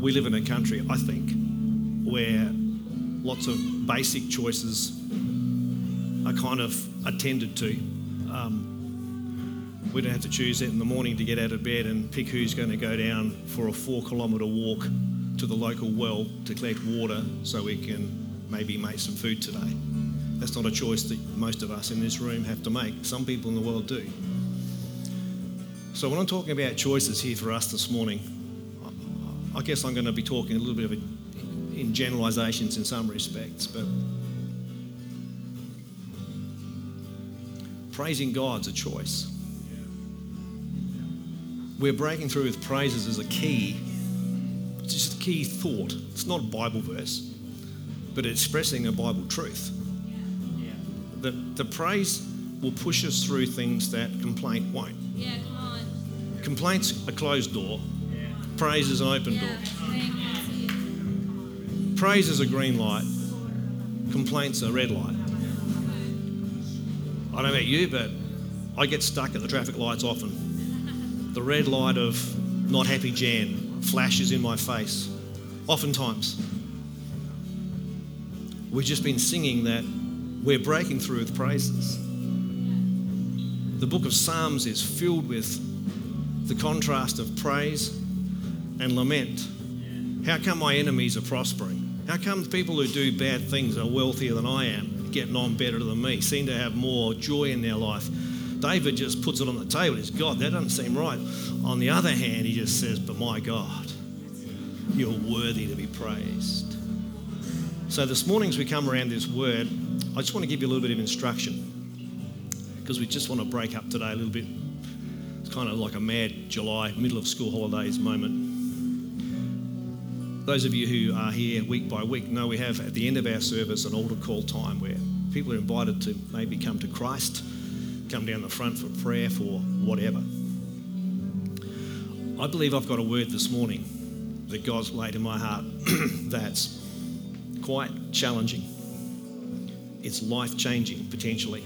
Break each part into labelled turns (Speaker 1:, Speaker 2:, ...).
Speaker 1: we live in a country, I think, where lots of basic choices are kind of attended to. Um, we don't have to choose it in the morning to get out of bed and pick who's going to go down for a four kilometre walk to the local well to collect water so we can maybe make some food today. That's not a choice that most of us in this room have to make. Some people in the world do. So, when I'm talking about choices here for us this morning, I guess I'm going to be talking a little bit of a, in generalizations in some respects, but praising God's a choice. We're breaking through with praises as a key. It's just a key thought. It's not a Bible verse, but it's expressing a Bible truth. The, the praise will push us through things that complaint won't.
Speaker 2: Yeah, come on.
Speaker 1: Complaint's a closed door. Praise is an open door. Praise is a green light. Complaints are red light. I don't know about you, but I get stuck at the traffic lights often. The red light of not happy Jan flashes in my face. Oftentimes. We've just been singing that we're breaking through with praises. The book of Psalms is filled with the contrast of praise and lament. How come my enemies are prospering? How come people who do bad things are wealthier than I am, getting on better than me, seem to have more joy in their life? David just puts it on the table. He's God, that doesn't seem right. On the other hand, he just says, But my God, you're worthy to be praised. So this morning, as we come around this word, I just want to give you a little bit of instruction because we just want to break up today a little bit. It's kind of like a mad July, middle of school holidays moment. Those of you who are here week by week know we have at the end of our service an altar call time where people are invited to maybe come to Christ, come down the front for prayer, for whatever. I believe I've got a word this morning that God's laid in my heart that's quite challenging. It's life changing potentially.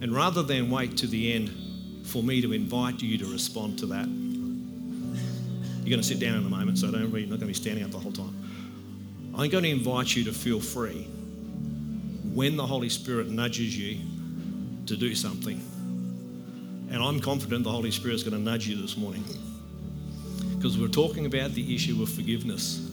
Speaker 1: And rather than wait to the end for me to invite you to respond to that, you're going to sit down in a moment, so don't worry, you're not going to be standing up the whole time. I'm going to invite you to feel free when the Holy Spirit nudges you to do something. And I'm confident the Holy Spirit is going to nudge you this morning because we're talking about the issue of forgiveness.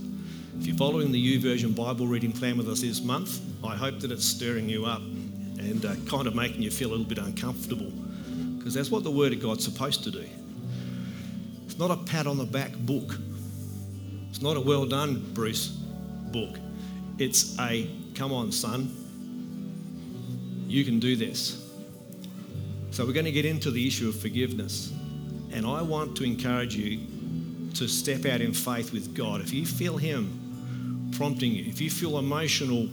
Speaker 1: If you're following the YouVersion Bible reading plan with us this month, I hope that it's stirring you up and uh, kind of making you feel a little bit uncomfortable because that's what the Word of God's supposed to do. It's not a pat on the back book, it's not a well done, Bruce book. It's a come on, son, you can do this. So, we're going to get into the issue of forgiveness. And I want to encourage you to step out in faith with God. If you feel Him prompting you, if you feel emotional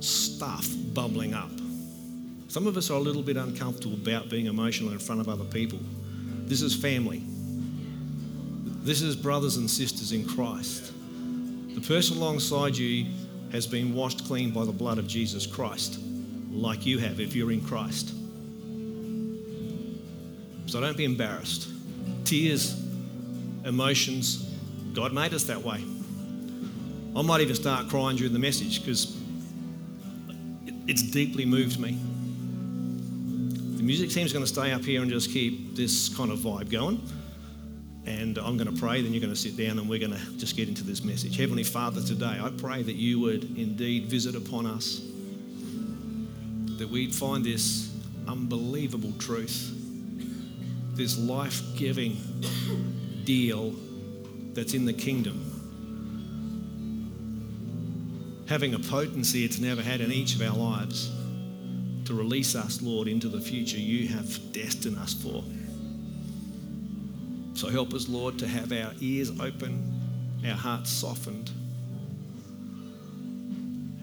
Speaker 1: stuff bubbling up, some of us are a little bit uncomfortable about being emotional in front of other people. This is family. This is brothers and sisters in Christ. The person alongside you has been washed clean by the blood of Jesus Christ, like you have if you're in Christ. So don't be embarrassed. Tears, emotions, God made us that way. I might even start crying during the message because it's deeply moved me. Music team's going to stay up here and just keep this kind of vibe going. And I'm going to pray, then you're going to sit down and we're going to just get into this message. Heavenly Father, today I pray that you would indeed visit upon us, that we'd find this unbelievable truth, this life giving deal that's in the kingdom, having a potency it's never had in each of our lives to release us, Lord, into the future you have destined us for. So help us, Lord, to have our ears open, our hearts softened,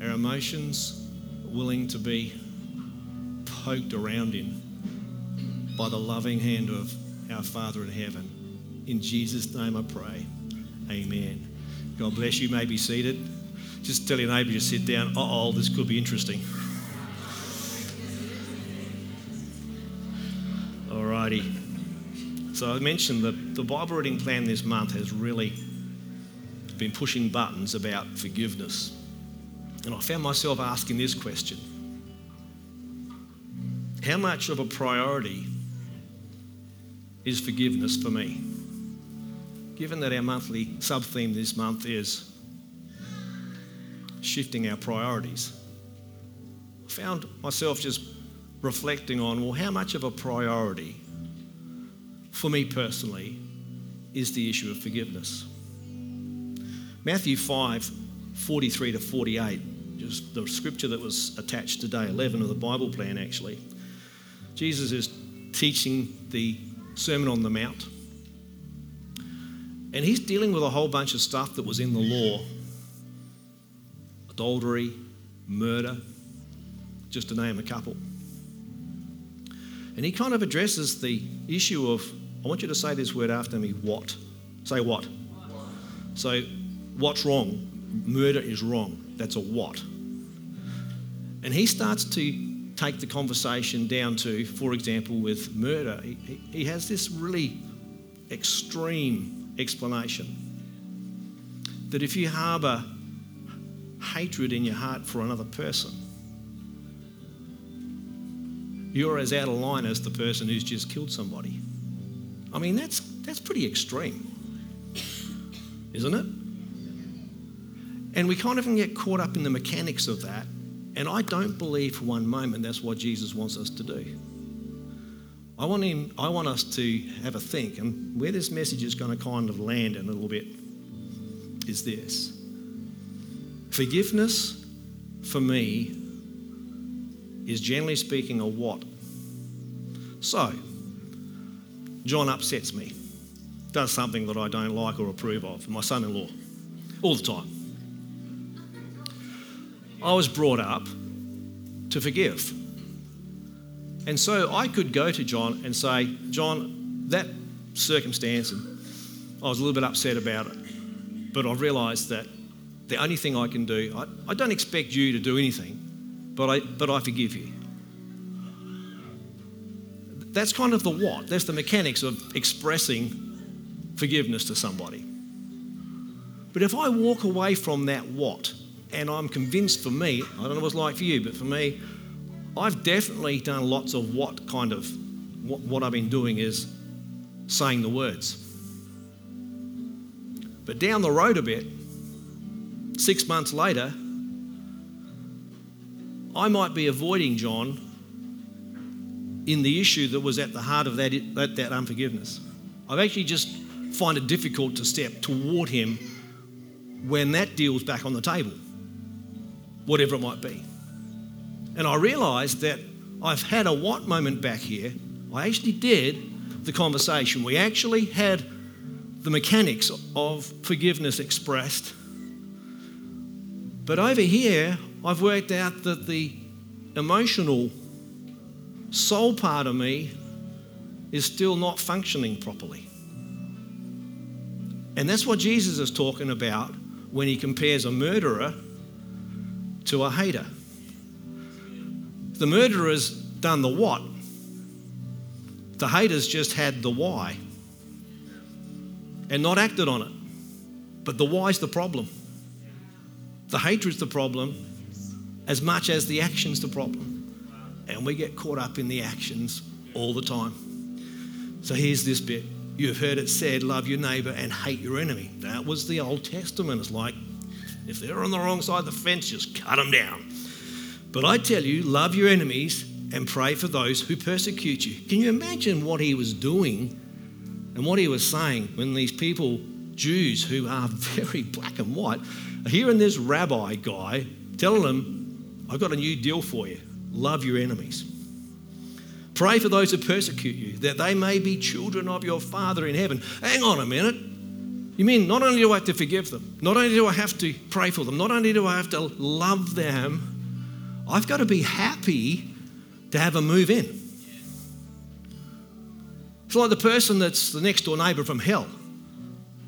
Speaker 1: our emotions willing to be poked around in by the loving hand of our Father in heaven. In Jesus' name I pray. Amen. God bless you. you may be seated. Just tell your neighbour to sit down. Oh, this could be interesting. Alrighty. So I mentioned that the Bible reading plan this month has really been pushing buttons about forgiveness. And I found myself asking this question How much of a priority is forgiveness for me? Given that our monthly sub theme this month is shifting our priorities, I found myself just reflecting on well, how much of a priority for me personally is the issue of forgiveness? Matthew 5 43 to 48, just the scripture that was attached to day 11 of the Bible plan, actually. Jesus is teaching the Sermon on the Mount. And he's dealing with a whole bunch of stuff that was in the law adultery, murder, just to name a couple. And he kind of addresses the issue of I want you to say this word after me what? Say what? what? So, what's wrong? Murder is wrong. That's a what. And he starts to take the conversation down to, for example, with murder. He, he has this really extreme explanation that if you harbour hatred in your heart for another person, you're as out of line as the person who's just killed somebody. I mean, that's, that's pretty extreme, isn't it? And we kind of can get caught up in the mechanics of that. And I don't believe for one moment that's what Jesus wants us to do. I want, him, I want us to have a think, and where this message is going to kind of land in a little bit is this forgiveness for me is generally speaking a what. So, John upsets me, does something that I don't like or approve of, my son in law, all the time. I was brought up to forgive. And so I could go to John and say, John, that circumstance, and I was a little bit upset about it, but I've realised that the only thing I can do, I, I don't expect you to do anything, but I, but I forgive you. That's kind of the what. That's the mechanics of expressing forgiveness to somebody. But if I walk away from that what, and I'm convinced for me, I don't know what it's like for you, but for me, I've definitely done lots of what kind of, what, what I've been doing is saying the words. But down the road a bit, six months later, I might be avoiding John in the issue that was at the heart of that, that, that unforgiveness. I've actually just find it difficult to step toward him when that deal's back on the table, whatever it might be. And I realised that I've had a what moment back here. I actually did the conversation. We actually had the mechanics of forgiveness expressed. But over here, I've worked out that the emotional soul part of me is still not functioning properly. And that's what Jesus is talking about when he compares a murderer to a hater. The murderer's done the what, the hater's just had the why and not acted on it. But the why's the problem. The hatred's the problem as much as the action's the problem and we get caught up in the actions all the time. So here's this bit. You've heard it said, love your neighbor and hate your enemy. That was the Old Testament. It's like, if they're on the wrong side of the fence, just cut them down. But I tell you, love your enemies and pray for those who persecute you. Can you imagine what he was doing and what he was saying when these people, Jews who are very black and white, are hearing this rabbi guy telling them, I've got a new deal for you. Love your enemies. Pray for those who persecute you, that they may be children of your Father in heaven. Hang on a minute. You mean not only do I have to forgive them, not only do I have to pray for them, not only do I have to love them, I've got to be happy to have them move in. It's like the person that's the next door neighbour from hell.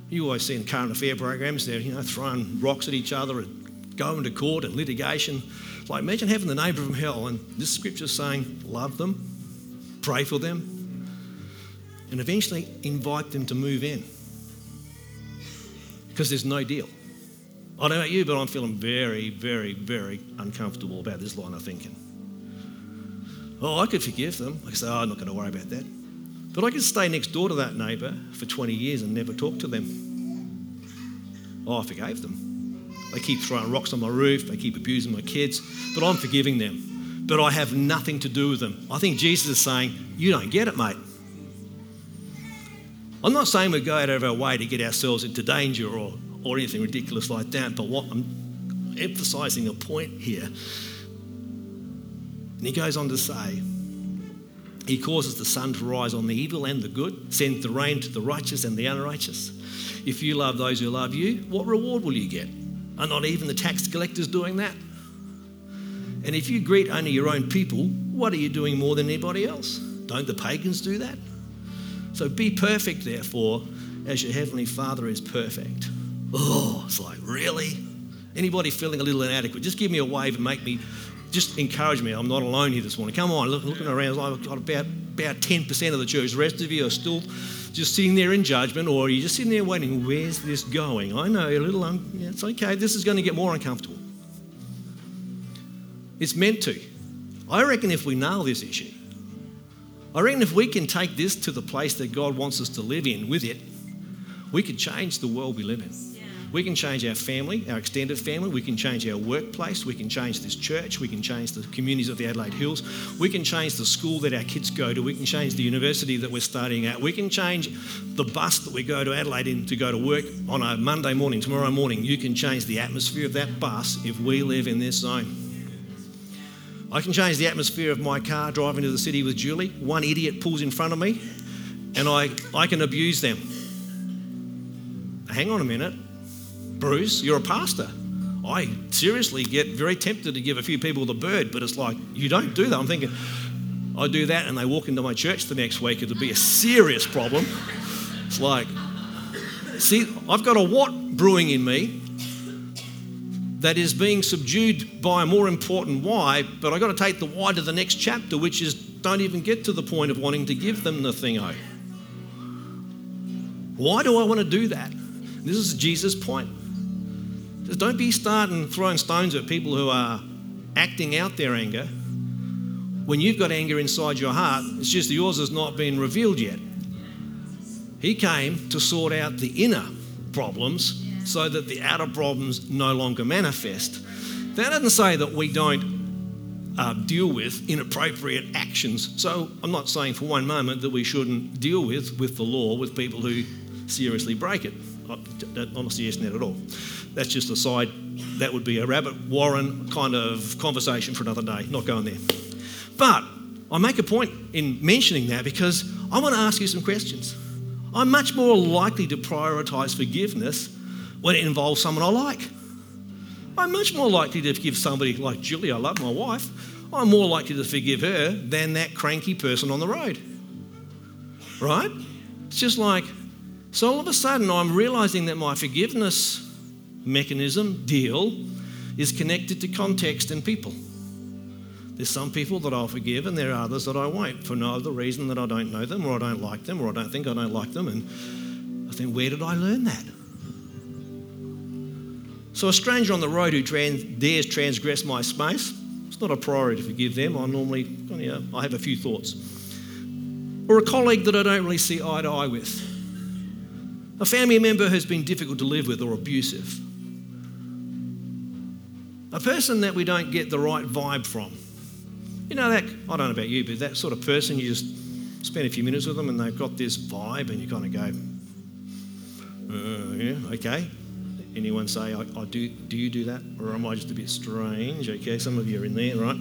Speaker 1: You always see in current affair programs, they're you know throwing rocks at each other and going to court and litigation. Like, imagine having the neighbour from hell, and this scripture saying, love them, pray for them. and eventually invite them to move in. Because there's no deal. I don't know about you, but I'm feeling very, very, very uncomfortable about this line of thinking. Oh, I could forgive them. I could say, oh, I'm not going to worry about that. But I could stay next door to that neighbour for 20 years and never talk to them. Oh, I forgave them. They keep throwing rocks on my roof, they keep abusing my kids, but I'm forgiving them. But I have nothing to do with them. I think Jesus is saying, You don't get it, mate. I'm not saying we go out of our way to get ourselves into danger or, or anything ridiculous like that, but what I'm emphasizing a point here. And he goes on to say, He causes the sun to rise on the evil and the good, sends the rain to the righteous and the unrighteous. If you love those who love you, what reward will you get? Are not even the tax collectors doing that? And if you greet only your own people, what are you doing more than anybody else? Don't the pagans do that? So be perfect, therefore, as your heavenly Father is perfect. Oh, it's like, really? Anybody feeling a little inadequate? Just give me a wave and make me, just encourage me. I'm not alone here this morning. Come on, look, looking around, I've got about, about 10% of the church. The rest of you are still just sitting there in judgment, or you're just sitting there waiting, where's this going? I know, you're a little, un- yeah, it's okay. This is going to get more uncomfortable. It's meant to. I reckon if we nail this issue, I reckon if we can take this to the place that God wants us to live in with it, we could change the world we live in. We can change our family, our extended family. We can change our workplace. We can change this church. We can change the communities of the Adelaide Hills. We can change the school that our kids go to. We can change the university that we're studying at. We can change the bus that we go to Adelaide in to go to work on a Monday morning, tomorrow morning. You can change the atmosphere of that bus if we live in this zone. I can change the atmosphere of my car driving to the city with Julie. One idiot pulls in front of me and I, I can abuse them. Hang on a minute. Bruce, you're a pastor. I seriously get very tempted to give a few people the bird, but it's like, you don't do that. I'm thinking, I do that and they walk into my church the next week, it'll be a serious problem. It's like, see, I've got a what brewing in me that is being subdued by a more important why, but I've got to take the why to the next chapter, which is don't even get to the point of wanting to give them the thing. Oh. Why do I want to do that? This is Jesus' point. Don't be starting throwing stones at people who are acting out their anger. When you've got anger inside your heart, it's just yours has not been revealed yet. He came to sort out the inner problems so that the outer problems no longer manifest. That doesn't say that we don't uh, deal with inappropriate actions. So I'm not saying for one moment that we shouldn't deal with with the law with people who seriously break it. Uh, I'm not suggesting that at all. That's just a side. That would be a rabbit warren kind of conversation for another day. Not going there. But I make a point in mentioning that because I want to ask you some questions. I'm much more likely to prioritize forgiveness when it involves someone I like. I'm much more likely to forgive somebody like Julie, I love my wife. I'm more likely to forgive her than that cranky person on the road. Right? It's just like, so all of a sudden I'm realizing that my forgiveness mechanism, deal, is connected to context and people. There's some people that I'll forgive, and there are others that I won't for no other reason that I don't know them, or I don't like them, or I don't think I don't like them. And I think, where did I learn that? So, a stranger on the road who trans- dares transgress my space, it's not a priority to forgive them. I normally, I have a few thoughts. Or a colleague that I don't really see eye to eye with. A family member who's been difficult to live with or abusive. A person that we don't get the right vibe from. You know, that, I don't know about you, but that sort of person, you just spend a few minutes with them and they've got this vibe and you kind of go, uh, yeah, okay. Anyone say, I, I, do, do you do that? Or am I just a bit strange? Okay, some of you are in there, right?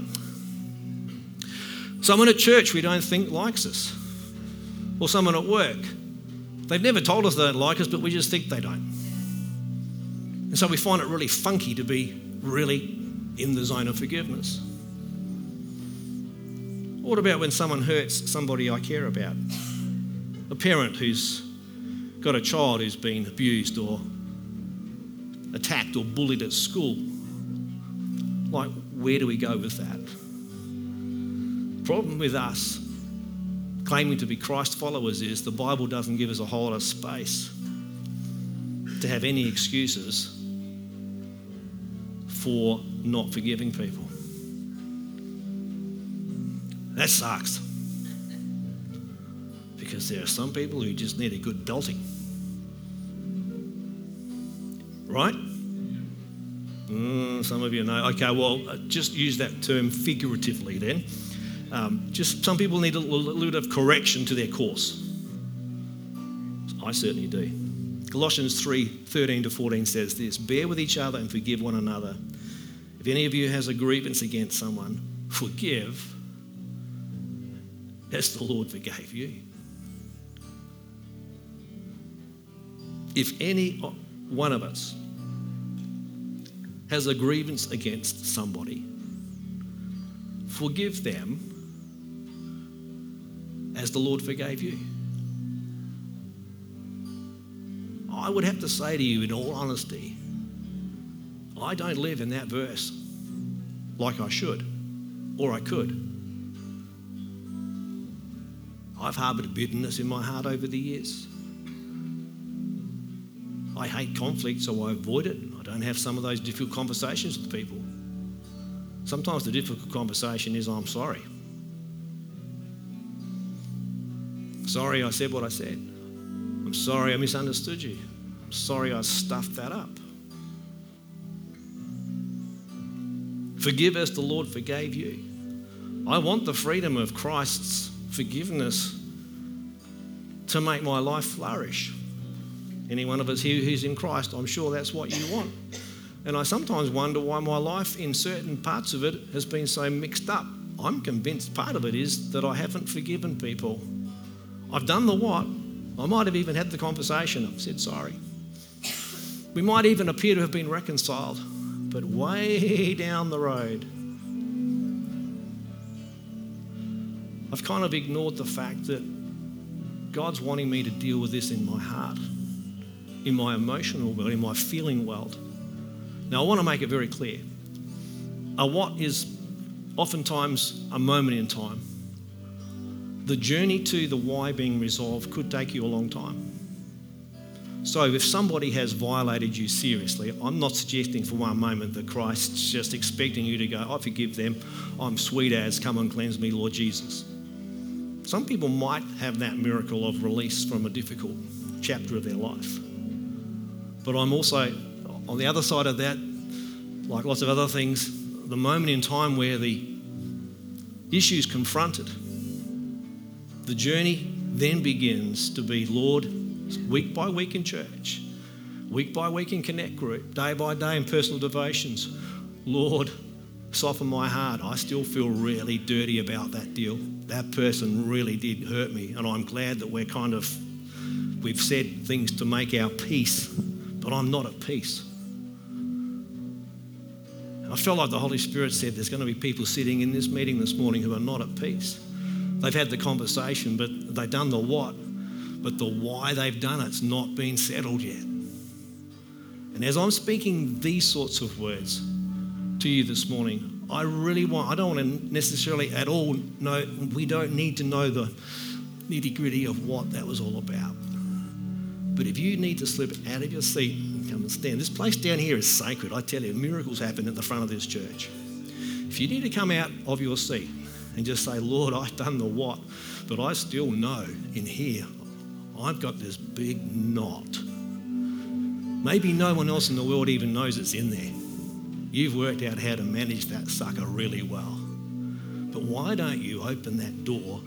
Speaker 1: Someone at church we don't think likes us. Or someone at work. They've never told us they don't like us, but we just think they don't. And so we find it really funky to be really in the zone of forgiveness? What about when someone hurts somebody I care about? A parent who's got a child who's been abused or attacked or bullied at school. Like, where do we go with that? Problem with us claiming to be Christ followers is the Bible doesn't give us a whole lot of space to have any excuses for not forgiving people. That sucks. Because there are some people who just need a good belting. Right? Mm, some of you know. Okay, well, just use that term figuratively then. Um, just some people need a little, bit of correction to their course. I certainly do. Colossians 3 13 to 14 says this Bear with each other and forgive one another. If any of you has a grievance against someone, forgive as the Lord forgave you. If any one of us has a grievance against somebody, forgive them as the Lord forgave you. I would have to say to you, in all honesty, I don't live in that verse like I should or I could. I've harboured bitterness in my heart over the years. I hate conflict, so I avoid it. I don't have some of those difficult conversations with people. Sometimes the difficult conversation is, I'm sorry. Sorry I said what I said. I'm sorry I misunderstood you. I'm sorry I stuffed that up. Forgive as the Lord forgave you. I want the freedom of Christ's forgiveness to make my life flourish. Any one of us here who's in Christ, I'm sure that's what you want. And I sometimes wonder why my life, in certain parts of it, has been so mixed up. I'm convinced part of it is that I haven't forgiven people. I've done the what? I might have even had the conversation. I've said sorry. We might even appear to have been reconciled, but way down the road, I've kind of ignored the fact that God's wanting me to deal with this in my heart, in my emotional world, in my feeling world. Now, I want to make it very clear. A what is oftentimes a moment in time. The journey to the why being resolved could take you a long time. So, if somebody has violated you seriously, I'm not suggesting for one moment that Christ's just expecting you to go, I forgive them, I'm sweet as, come and cleanse me, Lord Jesus. Some people might have that miracle of release from a difficult chapter of their life. But I'm also, on the other side of that, like lots of other things, the moment in time where the issue is confronted, the journey then begins to be, Lord, week by week in church, week by week in Connect Group, day by day in personal devotions. Lord, soften my heart. I still feel really dirty about that deal. That person really did hurt me, and I'm glad that we're kind of we've said things to make our peace, but I'm not at peace. I felt like the Holy Spirit said there's going to be people sitting in this meeting this morning who are not at peace. They've had the conversation, but they've done the what but the why they've done it's not been settled yet. And as I'm speaking these sorts of words to you this morning, I really want, I don't want to necessarily at all know, we don't need to know the nitty gritty of what that was all about. But if you need to slip out of your seat and come and stand, this place down here is sacred. I tell you, miracles happen at the front of this church. If you need to come out of your seat and just say, Lord, I've done the what, but I still know in here I've got this big knot. Maybe no one else in the world even knows it's in there. You've worked out how to manage that sucker really well. But why don't you open that door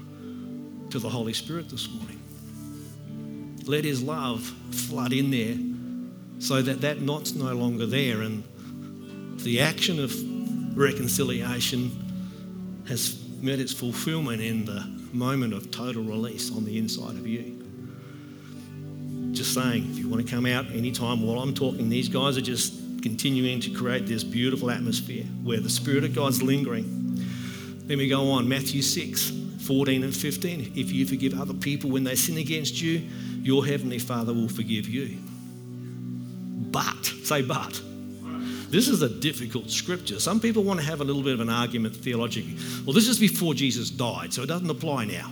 Speaker 1: to the Holy Spirit this morning? Let His love flood in there so that that knot's no longer there and the action of reconciliation has met its fulfillment in the moment of total release on the inside of you just saying, if you want to come out anytime while I'm talking, these guys are just continuing to create this beautiful atmosphere where the Spirit of God's lingering. Let me go on. Matthew 6, 14 and 15. If you forgive other people when they sin against you, your heavenly Father will forgive you. But, say but. This is a difficult scripture. Some people want to have a little bit of an argument theologically. Well, this is before Jesus died, so it doesn't apply now.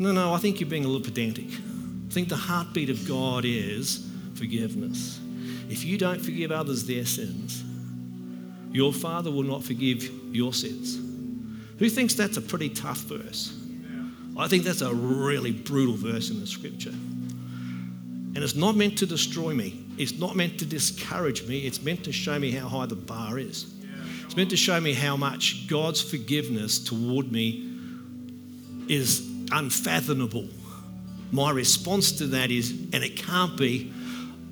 Speaker 1: No, no, I think you're being a little pedantic. I think the heartbeat of God is forgiveness. If you don't forgive others their sins, your Father will not forgive your sins. Who thinks that's a pretty tough verse? I think that's a really brutal verse in the scripture. And it's not meant to destroy me. It's not meant to discourage me. It's meant to show me how high the bar is. It's meant to show me how much God's forgiveness toward me is unfathomable. My response to that is, and it can't be,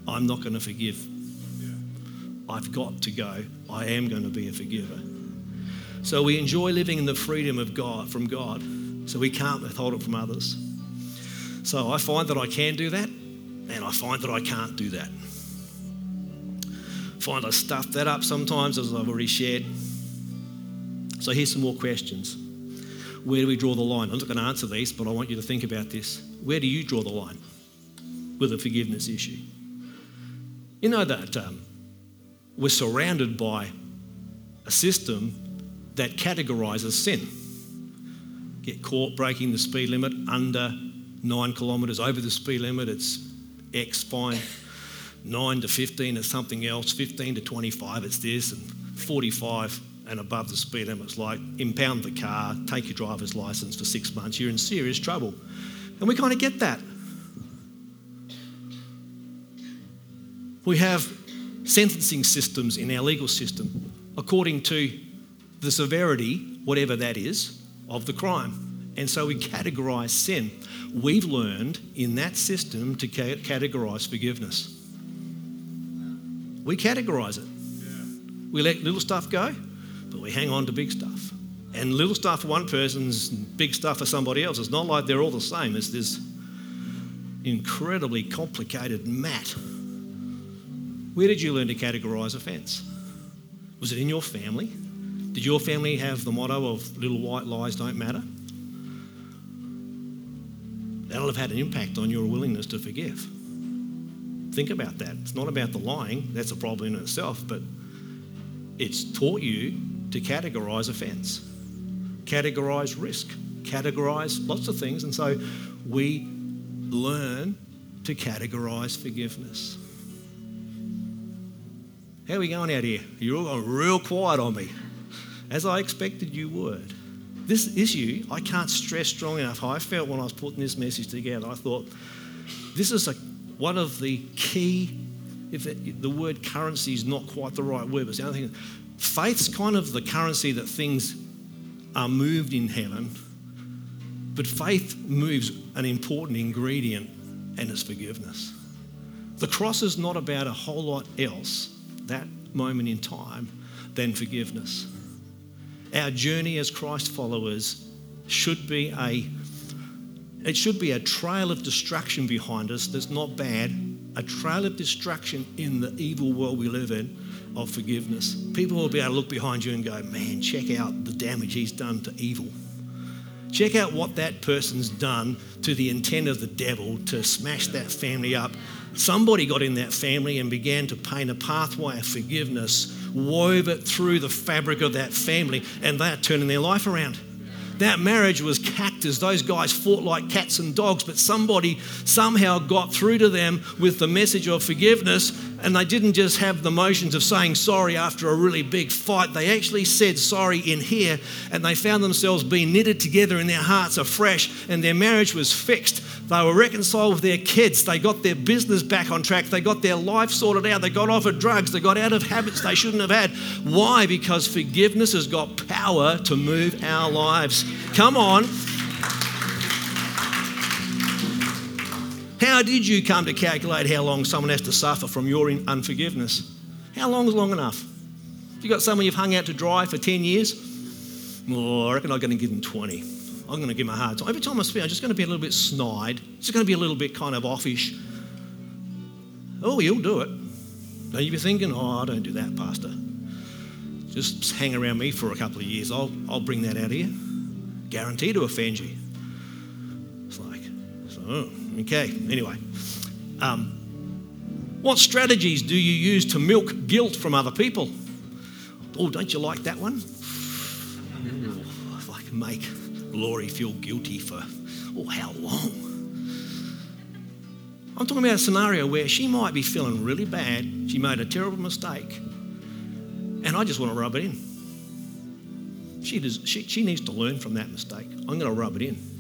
Speaker 1: I'm not going to forgive. I've got to go. I am going to be a forgiver. So we enjoy living in the freedom of God from God. So we can't withhold it from others. So I find that I can do that, and I find that I can't do that. Find I stuff that up sometimes, as I've already shared. So here's some more questions. Where do we draw the line? I'm not going to answer these, but I want you to think about this. Where do you draw the line with a forgiveness issue? You know that um, we're surrounded by a system that categorises sin. Get caught breaking the speed limit under nine kilometres over the speed limit, it's X fine. 9 to 15 is something else, 15 to 25 it's this, and 45 and above the speed limit it's like impound the car, take your driver's license for six months, you're in serious trouble. And we kind of get that. We have sentencing systems in our legal system according to the severity, whatever that is, of the crime. And so we categorise sin. We've learned in that system to categorise forgiveness. We categorise it. We let little stuff go, but we hang on to big stuff. And little stuff for one person's big stuff for somebody else. It's not like they're all the same. It's this incredibly complicated mat. Where did you learn to categorise offence? Was it in your family? Did your family have the motto of little white lies don't matter? That'll have had an impact on your willingness to forgive. Think about that. It's not about the lying, that's a problem in itself, but it's taught you to categorise offence, categorise risk, categorise lots of things. And so we learn to categorise forgiveness. How are we going out here? You're all going real quiet on me, as I expected you would. This issue, I can't stress strong enough how I felt when I was putting this message together. I thought, this is a, one of the key, if it, the word currency is not quite the right word, but the other thing. Faith's kind of the currency that things are moved in heaven, but faith moves an important ingredient, and it's forgiveness. The cross is not about a whole lot else that moment in time than forgiveness. Our journey as Christ followers should be a it should be a trail of destruction behind us that's not bad, a trail of destruction in the evil world we live in of forgiveness. People will be able to look behind you and go, man, check out the damage he's done to evil. Check out what that person's done to the intent of the devil to smash that family up. Somebody got in that family and began to paint a pathway of forgiveness, wove it through the fabric of that family, and they're turning their life around. That marriage was cactus. Those guys fought like cats and dogs, but somebody somehow got through to them with the message of forgiveness, and they didn't just have the motions of saying sorry after a really big fight. They actually said sorry in here, and they found themselves being knitted together in their hearts afresh, and their marriage was fixed. They were reconciled with their kids. They got their business back on track. They got their life sorted out. They got off of drugs. They got out of habits they shouldn't have had. Why? Because forgiveness has got power to move our lives. Come on. How did you come to calculate how long someone has to suffer from your unforgiveness? How long is long enough? If you've got someone you've hung out to dry for 10 years, oh, I reckon I'm going to give them 20. I'm going to give them a hard time. Every time I speak, I'm just going to be a little bit snide. It's going to be a little bit kind of offish. Oh, you'll do it. Now you be thinking, oh, I don't do that, Pastor. Just hang around me for a couple of years. I'll, I'll bring that out of you. Guarantee to offend you. It's like, so, oh, okay. Anyway, um, what strategies do you use to milk guilt from other people? Oh, don't you like that one? If I can make Laurie feel guilty for Or how long? I'm talking about a scenario where she might be feeling really bad. She made a terrible mistake. And I just want to rub it in. She, does, she, she needs to learn from that mistake. I'm going to rub it in.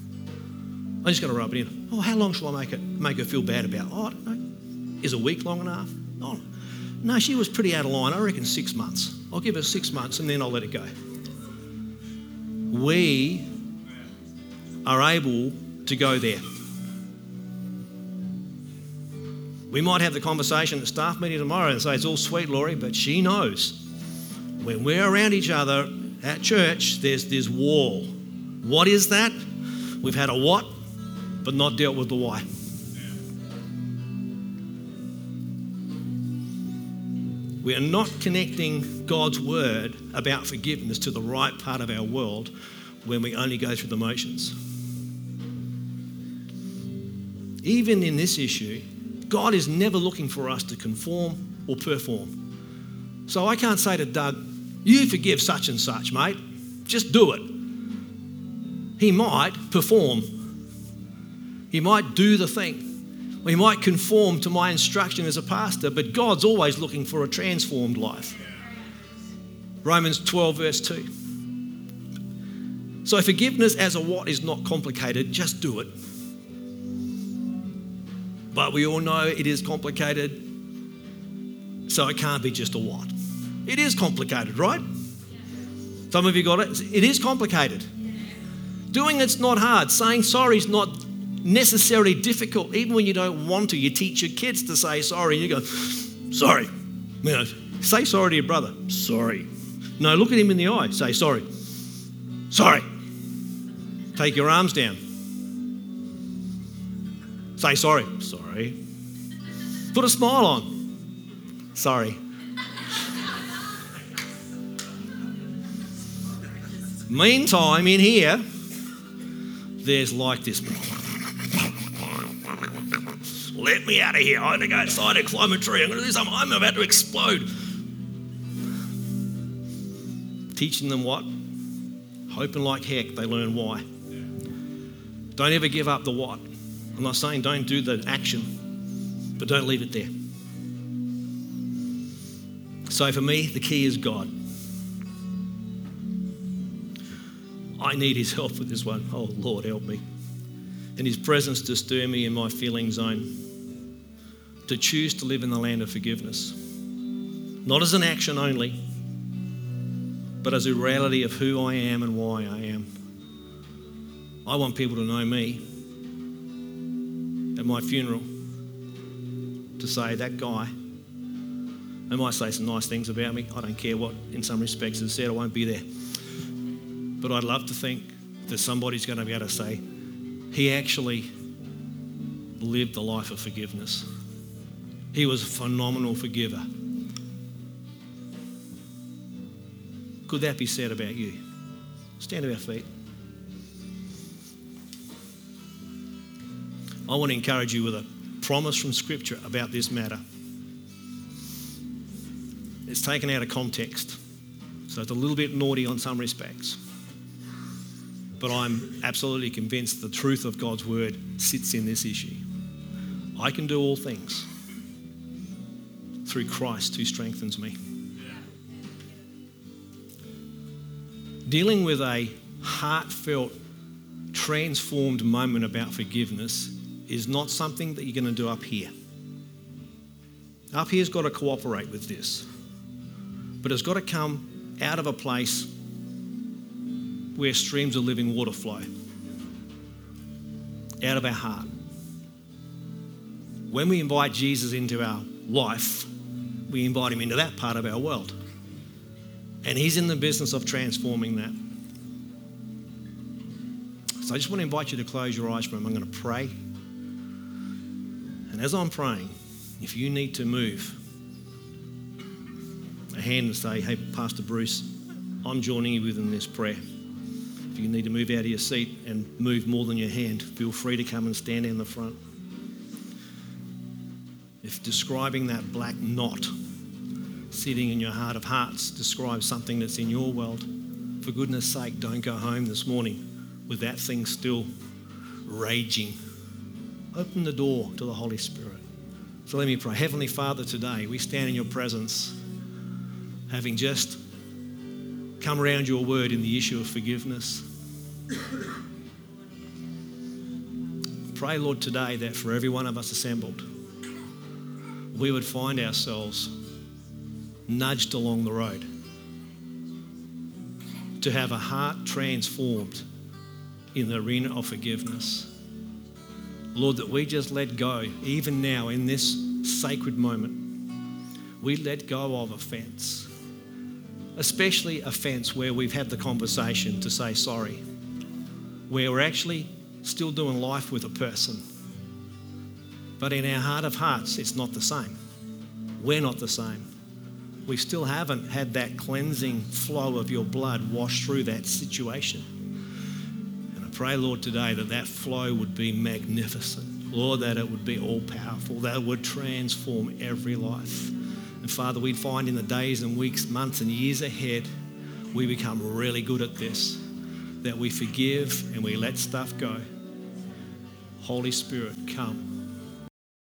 Speaker 1: I'm just going to rub it in. Oh, how long shall I make it make her feel bad about? Oh, I don't know. Is a week long enough? Oh, no, she was pretty out of line. I reckon six months. I'll give her six months and then I'll let it go. We are able to go there. We might have the conversation at staff meeting tomorrow and say it's all sweet, Laurie, but she knows when we're around each other at church, there's this wall. What is that? We've had a what, but not dealt with the why. We are not connecting God's word about forgiveness to the right part of our world when we only go through the motions. Even in this issue, God is never looking for us to conform or perform. So I can't say to Doug, You forgive such and such, mate. Just do it. He might perform, he might do the thing. We might conform to my instruction as a pastor, but God's always looking for a transformed life. Romans 12, verse 2. So, forgiveness as a what is not complicated, just do it. But we all know it is complicated, so it can't be just a what. It is complicated, right? Some of you got it. It is complicated. Doing it's not hard. Saying sorry is not necessarily difficult. Even when you don't want to, you teach your kids to say sorry. and You go, sorry. You know, say sorry to your brother. Sorry. No, look at him in the eye. Say sorry. Sorry. Take your arms down. Say sorry. Sorry. Put a smile on. Sorry. Meantime, in here, there's like this. Let me out of here. I'm going to go outside and climb a tree. I'm going to do something. I'm about to explode. Teaching them what? Hoping like heck they learn why. Don't ever give up the what. I'm not saying don't do the action, but don't leave it there. So for me, the key is God. I need His help with this one. Oh, Lord, help me. And His presence to stir me in my feeling zone. To choose to live in the land of forgiveness. Not as an action only, but as a reality of who I am and why I am. I want people to know me at my funeral to say that guy. They might say some nice things about me. I don't care what, in some respects, is said. I won't be there. But I'd love to think that somebody's going to be able to say, he actually lived the life of forgiveness. He was a phenomenal forgiver. Could that be said about you? Stand to our feet. I want to encourage you with a promise from Scripture about this matter. It's taken out of context, so it's a little bit naughty on some respects. But I'm absolutely convinced the truth of God's word sits in this issue. I can do all things through Christ who strengthens me. Dealing with a heartfelt, transformed moment about forgiveness is not something that you're going to do up here. Up here's got to cooperate with this. But it's got to come out of a place where streams of living water flow. Out of our heart. When we invite Jesus into our life, we invite him into that part of our world. And he's in the business of transforming that. So I just want to invite you to close your eyes for him. I'm going to pray. And as I'm praying, if you need to move a hand and say, Hey, Pastor Bruce, I'm joining you within this prayer. If you need to move out of your seat and move more than your hand, feel free to come and stand in the front. If describing that black knot sitting in your heart of hearts describes something that's in your world, for goodness sake, don't go home this morning with that thing still raging. Open the door to the Holy Spirit. So let me pray. Heavenly Father, today we stand in your presence, having just come around your word in the issue of forgiveness. Pray, Lord, today that for every one of us assembled, we would find ourselves nudged along the road to have a heart transformed in the arena of forgiveness. Lord, that we just let go, even now in this sacred moment, we let go of offense, especially offense where we've had the conversation to say sorry, where we're actually still doing life with a person. But in our heart of hearts, it's not the same. We're not the same. We still haven't had that cleansing flow of your blood wash through that situation. And I pray, Lord, today that that flow would be magnificent. Lord, that it would be all powerful, that it would transform every life. And Father, we'd find in the days and weeks, months, and years ahead, we become really good at this. That we forgive and we let stuff go. Holy Spirit, come